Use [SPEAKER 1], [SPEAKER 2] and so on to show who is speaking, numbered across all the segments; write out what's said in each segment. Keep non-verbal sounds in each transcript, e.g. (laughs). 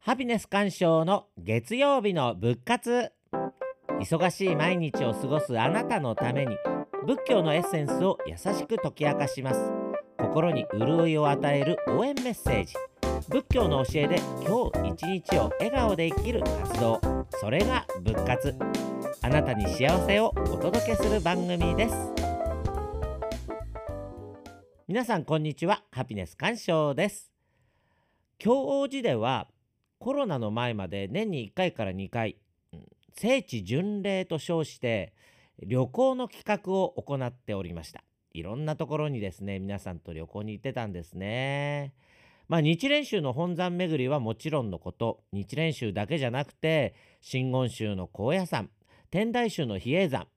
[SPEAKER 1] ハピネス鑑賞の月曜日の仏活。忙しい毎日を過ごすあなたのために仏教のエッセンスを優しく解き明かします。心に潤いを与える応援メッセージ。仏教の教えで今日一日を笑顔で生きる活動。それが仏活。あなたに幸せをお届けする番組です。皆さんこんにちは。ハピネス鑑賞です。京王寺ではコロナの前まで年に1回から2回聖地巡礼と称して旅行の企画を行っておりました。いろんなところにですね皆さんと旅行に行ってたんですね。まあ日蓮宗の本山巡りはもちろんのこと日蓮宗だけじゃなくて真言宗の高野山天台宗の比叡山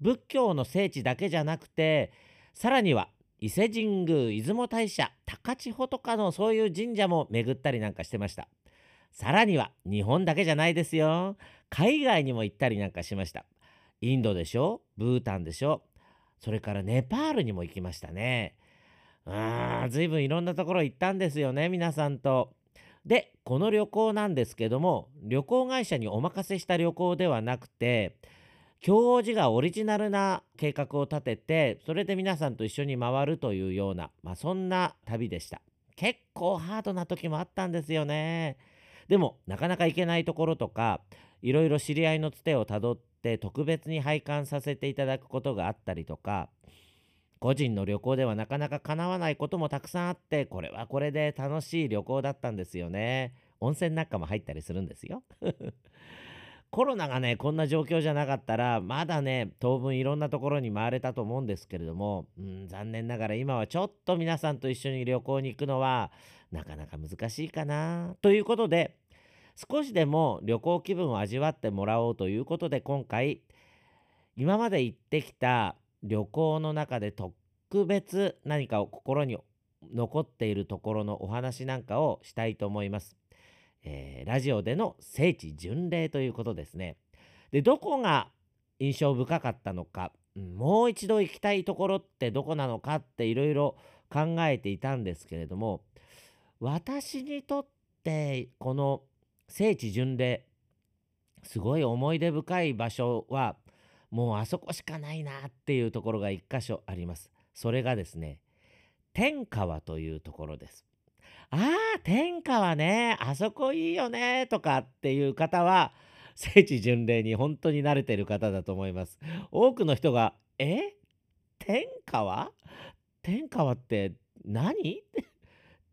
[SPEAKER 1] 仏教の聖地だけじゃなくてさらには伊勢神宮出雲大社高千穂とかのそういう神社も巡ったりなんかしてました。さらには日本だけじゃないですよ。海外にも行ったりなんかしました。インドでしょ？ブータンでしょ？それからネパールにも行きましたね。あーずいぶんいろんなところ行ったんですよね皆さんと。でこの旅行なんですけども旅行会社にお任せした旅行ではなくて京王寺がオリジナルな計画を立ててそれで皆さんと一緒に回るというような、まあ、そんな旅でした。結構ハードな時もあったんですよね。でもなかなか行けないところとかいろいろ知り合いのつてをたどって特別に拝観させていただくことがあったりとか個人の旅行ではなかなか叶わないこともたくさんあってこれはこれで楽しい旅行だったんですよね。温泉なんかも入ったりするんですよ。(laughs) コロナがねこんな状況じゃなかったらまだね当分いろんなところに回れたと思うんですけれども、うん、残念ながら今はちょっと皆さんと一緒に旅行に行くのはなかなか難しいかなということで少しでも旅行気分を味わってもらおうということで今回今まで行ってきた旅行の中で特別何かを心に残っているところのお話なんかをしたいと思います。えー、ラジオでの聖地巡礼ということですね。でどこが印象深かったのか、もう一度行きたいところってどこなのかっていろいろ考えていたんですけれども私にとってこの聖地巡礼すごい思い出深い場所はもうあそこしかないなっていうところが一箇所あります。それがですね天川というところです。ああ、天下はね、あそこいいよね、とかっていう方は、聖地巡礼に本当に慣れてる方だと思います。多くの人が、え？天川？天川って何？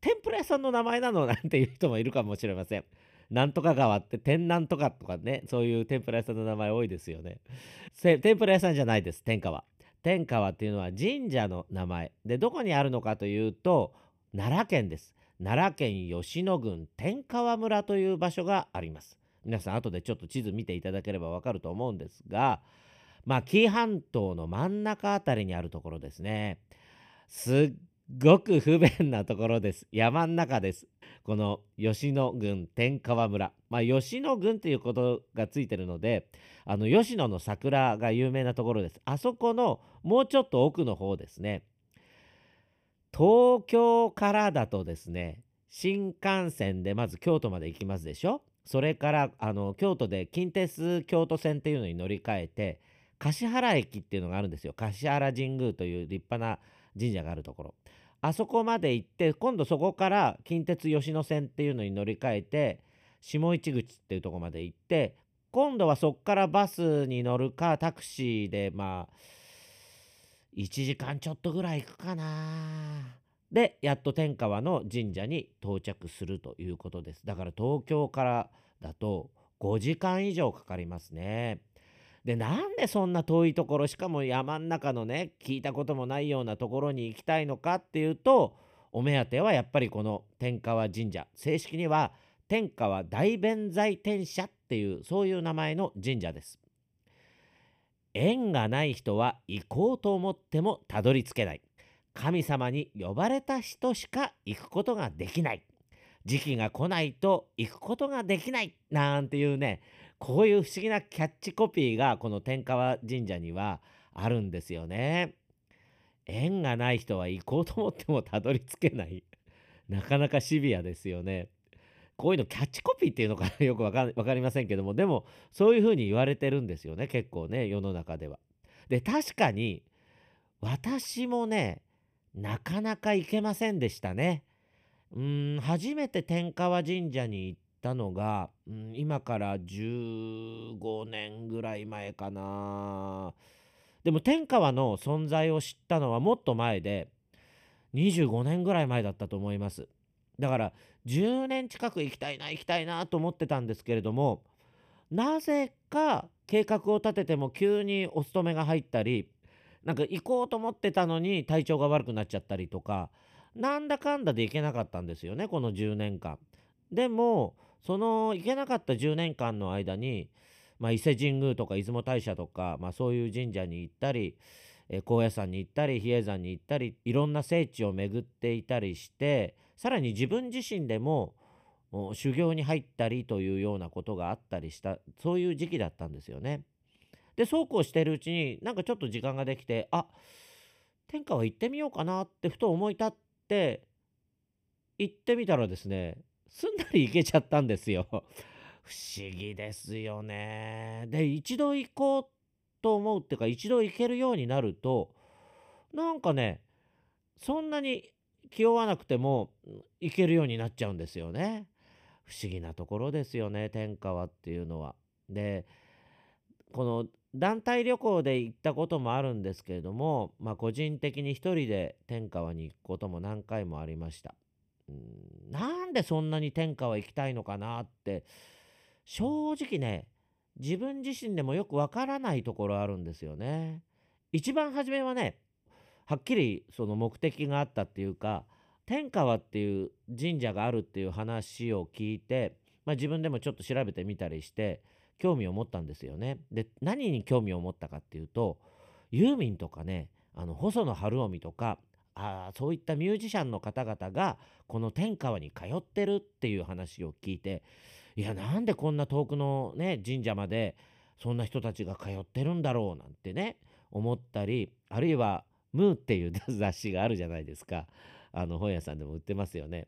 [SPEAKER 1] 天ぷら屋さんの名前なのなんていう人もいるかもしれません。なんとか川って天なんとかとかね、そういう天ぷら屋さんの名前多いですよね。天ぷら屋さんじゃないです、天川。天川っていうのは神社の名前。で、どこにあるのかというと、奈良県です。奈良県吉野郡天川村という場所があります皆さん後でちょっと地図見ていただければわかると思うんですがまあ紀伊半島の真ん中あたりにあるところですねすっごく不便なところです。山ん中です。この吉野郡天川村。まあ吉野郡ということがついてるのであの吉野の桜が有名なところです。あそこのもうちょっと奥の方ですね。東京からだとですね新幹線でまず京都まで行きますでしょ？それからあの京都で近鉄京都線っていうのに乗り換えて橿原駅っていうのがあるんですよ。橿原神宮という立派な神社があるところ。あそこまで行って今度そこから近鉄吉野線っていうのに乗り換えて下市口っていうとこまで行って今度はそこからバスに乗るかタクシーでまあ1時間ちょっとぐらい行くかな。でやっと天川の神社に到着するということです。だから東京からだと5時間以上かかりますね。でなんでそんな遠いところしかも山ん中のね聞いたこともないようなところに行きたいのかっていうとお目当てはやっぱりこの天川神社。正式には天川大弁財天社っていうそういう名前の神社です。縁がない人は行こうと思ってもたどり着けない。神様に呼ばれた人しか行くことができない。時期が来ないと行くことができない。なんていうねこういう不思議なキャッチコピーがこの天川神社にはあるんですよね。縁がない人は行こうと思ってもたどり着けない (laughs) なかなかシビアですよね。こういうのキャッチコピーっていうのかなよくわか (laughs) かりませんけどもでもそういうふうに言われてるんですよね結構ね世の中では。で確かに私もねなかなか行けませんでしたね。うん初めて天川神社に行ったのが、うん、今から15年ぐらい前かな。でも天川の存在を知ったのはもっと前で25年ぐらい前だったと思います。だから10年近く行きたいな行きたいなと思ってたんですけれどもなぜか計画を立てても急にお勤めが入ったりなんか行こうと思ってたのに体調が悪くなっちゃったりとかなんだかんだで行けなかったんですよねこの10年間。でもその行けなかった10年間の間に、まあ、伊勢神宮とか出雲大社とか、まあ、そういう神社に行ったり、えー高野山に行ったり比叡山に行ったりいろんな聖地を巡っていたりしてさらに自分自身でも修行に入ったりというようなことがあったりしたそういう時期だったんですよね。でそうこうしてるうちになんかちょっと時間ができてあ天下は行ってみようかなってふと思い立って行ってみたらですねすんなり行けちゃったんですよ。(laughs) 不思議ですよね。で一度行こうと思うっていうか一度行けるようになるとなんかねそんなに気負わなくても行けるようになっちゃうんですよね。不思議なところですよね天川っていうのは。でこの団体旅行で行ったこともあるんですけれども、まあ、個人的に一人で天川に行くことも何回もありました。なんでそんなに天川行きたいのかなって正直ね自分自身でもよくわからないところあるんですよね。一番初めはねはっきりその目的があったっていうか天川っていう神社があるっていう話を聞いて、まあ、自分でもちょっと調べてみたりして興味を持ったんですよね。で何に興味を持ったかっていうとユーミンとかねあの細野晴臣とかあそういったミュージシャンの方々がこの天川に通ってるっていう話を聞いていやなんでこんな遠くのね神社までそんな人たちが通ってるんだろうなんてね思ったりあるいは「ムー」っていう雑誌があるじゃないですかあの本屋さんでも売ってますよね。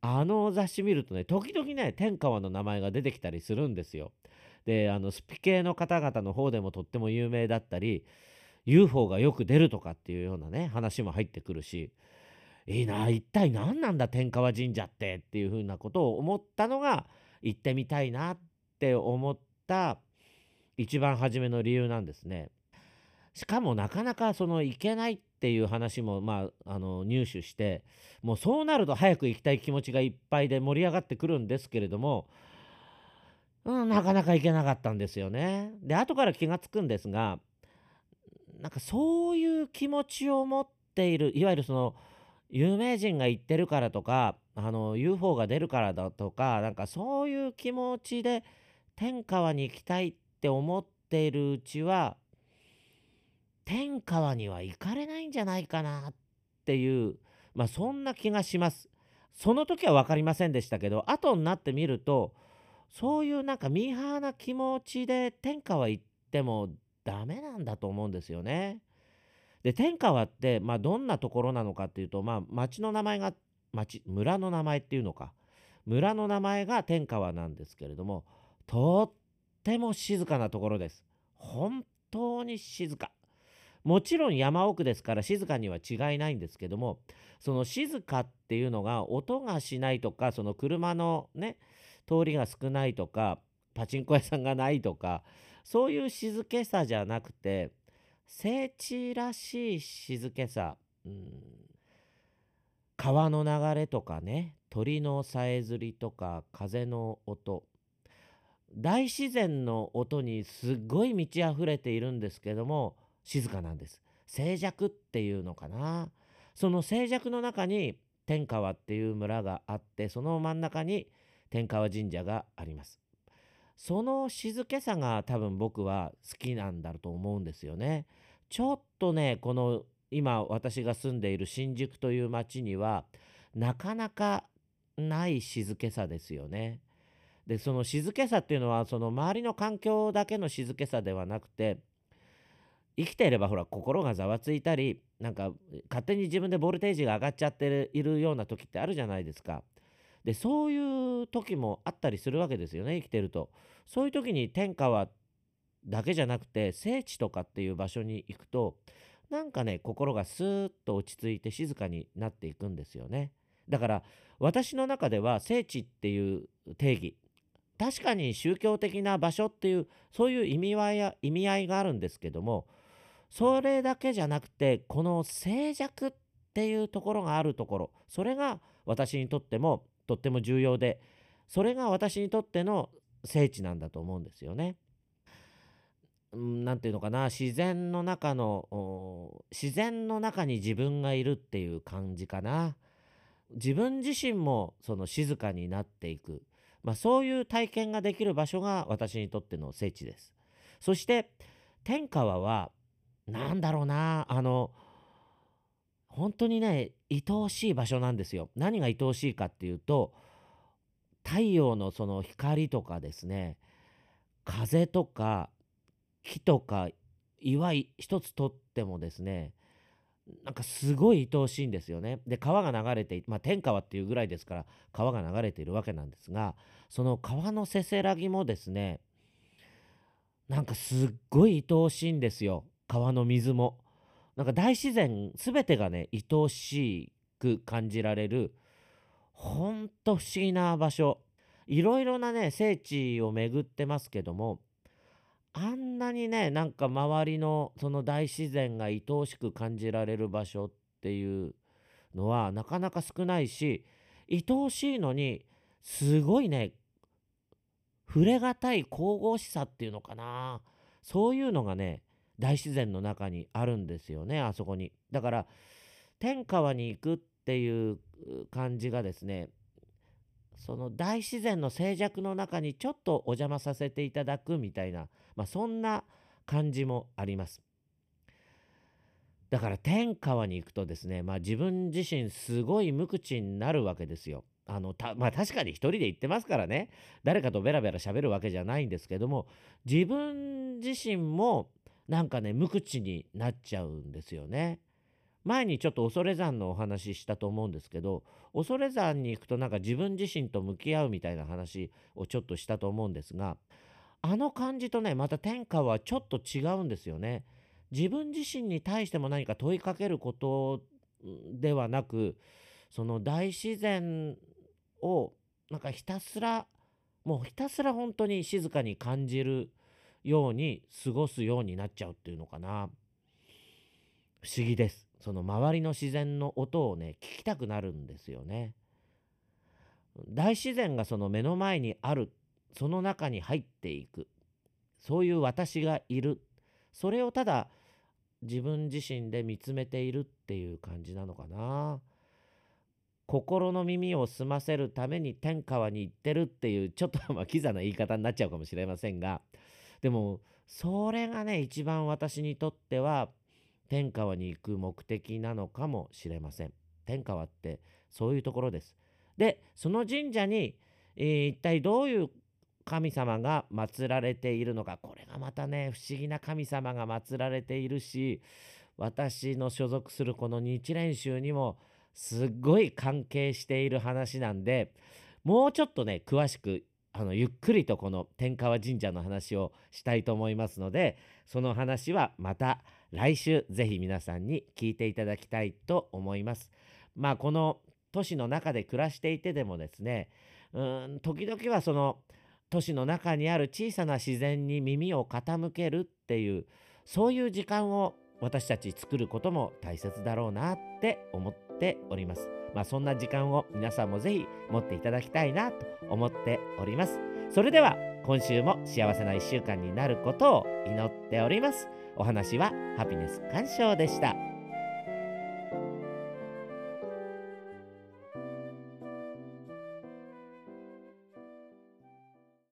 [SPEAKER 1] あの雑誌見るとね時々ね天川の名前が出てきたりするんですよ。であのスピ系の方々の方でもとっても有名だったり UFO がよく出るとかっていうようなね話も入ってくるしいいな一体何なんだ天川神社ってっていうふうなことを思ったのが行ってみたいなって思った一番初めの理由なんですね。しかもなかなかその行けないっていう話もまああの入手してもうそうなると早く行きたい気持ちがいっぱいで盛り上がってくるんですけれども、うん、なかなか行けなかったんですよね。で後から気がつくんですがなんかそういう気持ちを持っているいわゆるその有名人が言ってるからとかあの UFO が出るからだとかなんかそういう気持ちで天川に行きたいって思っているうちは天川には行かれないんじゃないかなっていうまあそんな気がします。その時は分かりませんでしたけど後になってみるとそういうなんかミーハーな気持ちで天川行ってもダメなんだと思うんですよね。で天川って、まあ、どんなところなのかっていうと、まあ、町の名前が町村の名前っていうのか村の名前が天川なんですけれどもとっても静かなところです。本当に静か。もちろん山奥ですから静かには違いないんですけどもその静かっていうのが音がしないとかその車のね通りが少ないとかパチンコ屋さんがないとかそういう静けさじゃなくて聖地らしい静けさ、うん、川の流れとかね鳥のさえずりとか風の音。大自然の音にすっごい満ち溢れているんですけども静かなんです。静寂っていうのかな。その静寂の中に天川っていう村があってその真ん中に天川神社があります。その静けさが多分僕は好きなんだと思うんですよねちょっとねこの今私が住んでいる新宿という町にはなかなかない静けさですよねでその静けさっていうのはその周りの環境だけの静けさではなくて生きていればほら心がざわついたりなんか勝手に自分でボルテージが上がっちゃっているような時ってあるじゃないですか。でそういう時もあったりするわけですよね生きてると。そういう時に天川だけじゃなくて聖地とかっていう場所に行くとなんかね心がスーッと落ち着いて静かになっていくんですよね。だから私の中では聖地っていう定義確かに宗教的な場所っていうそういう意味合いや意味合いがあるんですけどもそれだけじゃなくてこの静寂っていうところがあるところそれが私にとってもとっても重要でそれが私にとっての聖地なんだと思うんですよね。何て言うのかな自然の中の自然の中に自分がいるっていう感じかな。自分自身もその静かになっていく、まあ、そういう体験ができる場所が私にとっての聖地です。そして天川は何だろうなあの本当にね愛おしい場所なんですよ。何が愛おしいかっていうと太陽のその光とかですね風とか木とか岩一つとってもですねなんかすごい愛おしいんですよね。で川が流れてまあ天川っていうぐらいですから川が流れているわけなんですがその川のせせらぎもですねなんかすっごい愛おしいんですよ川の水も。なんか大自然全てがね愛おしく感じられるほんと不思議な場所。いろいろなね聖地を巡ってますけどもあんなにねなんか周りのその大自然が愛おしく感じられる場所っていうのはなかなか少ないし愛おしいのにすごいね触れがたい神々しさっていうのかな。そういうのがね大自然の中にあるんですよねあそこに。だから天川に行くっていう感じがですねその大自然の静寂の中にちょっとお邪魔させていただくみたいな、まあ、そんな感じもあります。だから天川に行くとですね、まあ、自分自身すごい無口になるわけですよ。あのたまあ確かに一人で行ってますからね誰かとベラベラ喋るわけじゃないんですけども自分自身もなんかね無口になっちゃうんですよね。前にちょっと恐山のお話ししたと思うんですけど恐山に行くとなんか自分自身と向き合うみたいな話をちょっとしたと思うんですがあの感じとねまた天下はちょっと違うんですよね。自分自身に対しても何か問いかけることではなくその大自然をなんかひたすらもうひたすら本当に静かに感じるように過ごすようになっちゃうっていうのかな。不思議です。その周りの自然の音をね聞きたくなるんですよね。大自然がその目の前にある。その中に入っていく。そういう私がいる。それをただ自分自身で見つめているっていう感じなのかな。心の耳を澄ませるために天川に行ってるっていうちょっとまあキザな言い方になっちゃうかもしれませんが。でもそれがね一番私にとっては天川に行く目的なのかもしれません。天川ってそういうところです。でその神社に、えー、一体どういう神様が祀られているのかこれがまたね不思議な神様が祀られているし私の所属するこの日蓮宗にもすっごい関係している話なんでもうちょっとね詳しくあのゆっくりとこの天川神社の話をしたいと思いますのでその話はまた来週ぜひ皆さんに聞いていただきたいと思います。まあこの都市の中で暮らしていてでもですねうん時々はその都市の中にある小さな自然に耳を傾けるっていうそういう時間を私たち作ることも大切だろうなって思ってっております。まあそんな時間を皆さんもぜひ持っていただきたいなと思っております。それでは今週も幸せな1週間になることを祈っております。お話はハピネス鑑賞でした。